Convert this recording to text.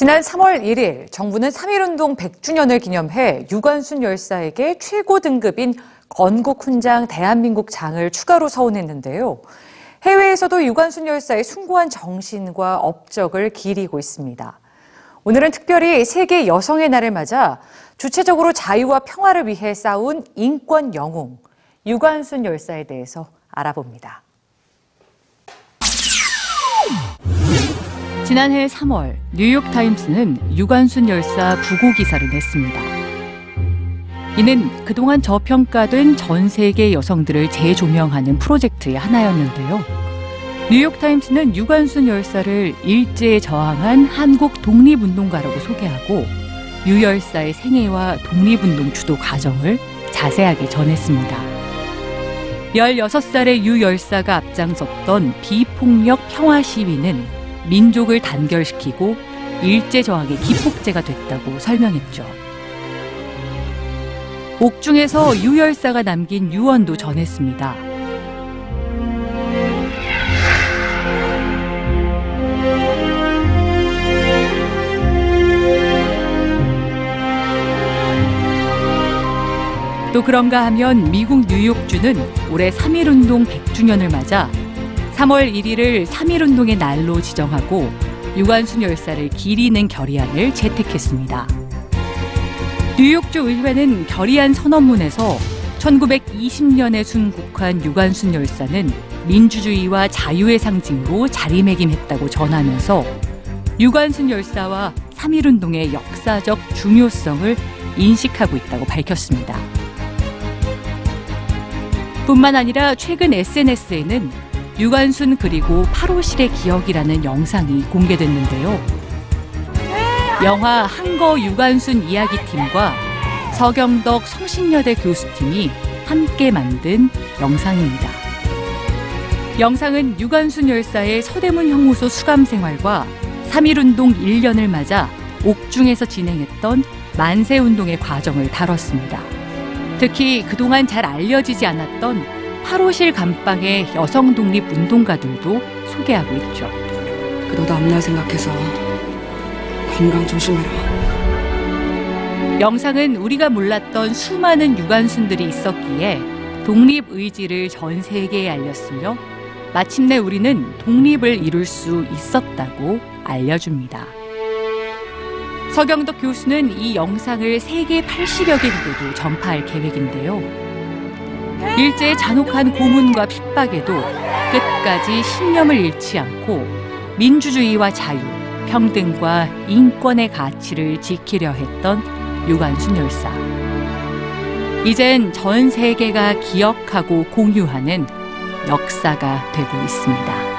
지난 3월 1일 정부는 3.1운동 100주년을 기념해 유관순 열사에게 최고 등급인 건국훈장 대한민국 장을 추가로 서운했는데요. 해외에서도 유관순 열사의 숭고한 정신과 업적을 기리고 있습니다. 오늘은 특별히 세계 여성의 날을 맞아 주체적으로 자유와 평화를 위해 싸운 인권 영웅 유관순 열사에 대해서 알아봅니다. 지난해 3월 뉴욕타임스는 유관순 열사 부고 기사를 냈습니다. 이는 그동안 저평가된 전 세계 여성들을 재조명하는 프로젝트의 하나였는데요. 뉴욕타임스는 유관순 열사를 일제에 저항한 한국 독립운동가라고 소개하고 유 열사의 생애와 독립운동 주도 과정을 자세하게 전했습니다. 16살의 유 열사가 앞장섰던 비폭력 평화 시위는 민족을 단결시키고 일제 저항의 기폭제가 됐다고 설명했죠. 옥중에서 유 열사가 남긴 유언도 전했습니다. 또 그런가 하면 미국 뉴욕주는 올해 3.1운동 100주년을 맞아 3월 1일을 3.1운동의 날로 지정하고 유관순 열사를 기리는 결의안을 채택했습니다. 뉴욕주 의회는 결의안 선언문에서 1920년에 순국한 유관순 열사는 민주주의와 자유의 상징으로 자리매김했다고 전하면서 유관순 열사와 3.1운동의 역사적 중요성을 인식하고 있다고 밝혔습니다. 뿐만 아니라 최근 SNS에는 유관순 그리고 8호실의 기억이라는 영상이 공개됐는데요. 영화 한거 유관순 이야기팀과 서경덕 성신여대 교수팀이 함께 만든 영상입니다. 영상은 유관순 열사의 서대문 형무소 수감 생활과 3.1운동 1년을 맞아 옥중에서 진행했던 만세운동의 과정을 다뤘습니다. 특히 그동안 잘 알려지지 않았던 8호실 감방의 여성 독립 운동가들도 소개하고 있죠. 너도 앞날 생각해서 건강 조심해라. 영상은 우리가 몰랐던 수많은 유관순들이 있었기에 독립 의지를 전 세계에 알렸으며 마침내 우리는 독립을 이룰 수 있었다고 알려줍니다. 서경덕 교수는 이 영상을 세계 80여 개국에도 전파할 계획인데요. 일제의 잔혹한 고문과 핍박에도 끝까지 신념을 잃지 않고 민주주의와 자유, 평등과 인권의 가치를 지키려 했던 유관순 열사. 이젠 전 세계가 기억하고 공유하는 역사가 되고 있습니다.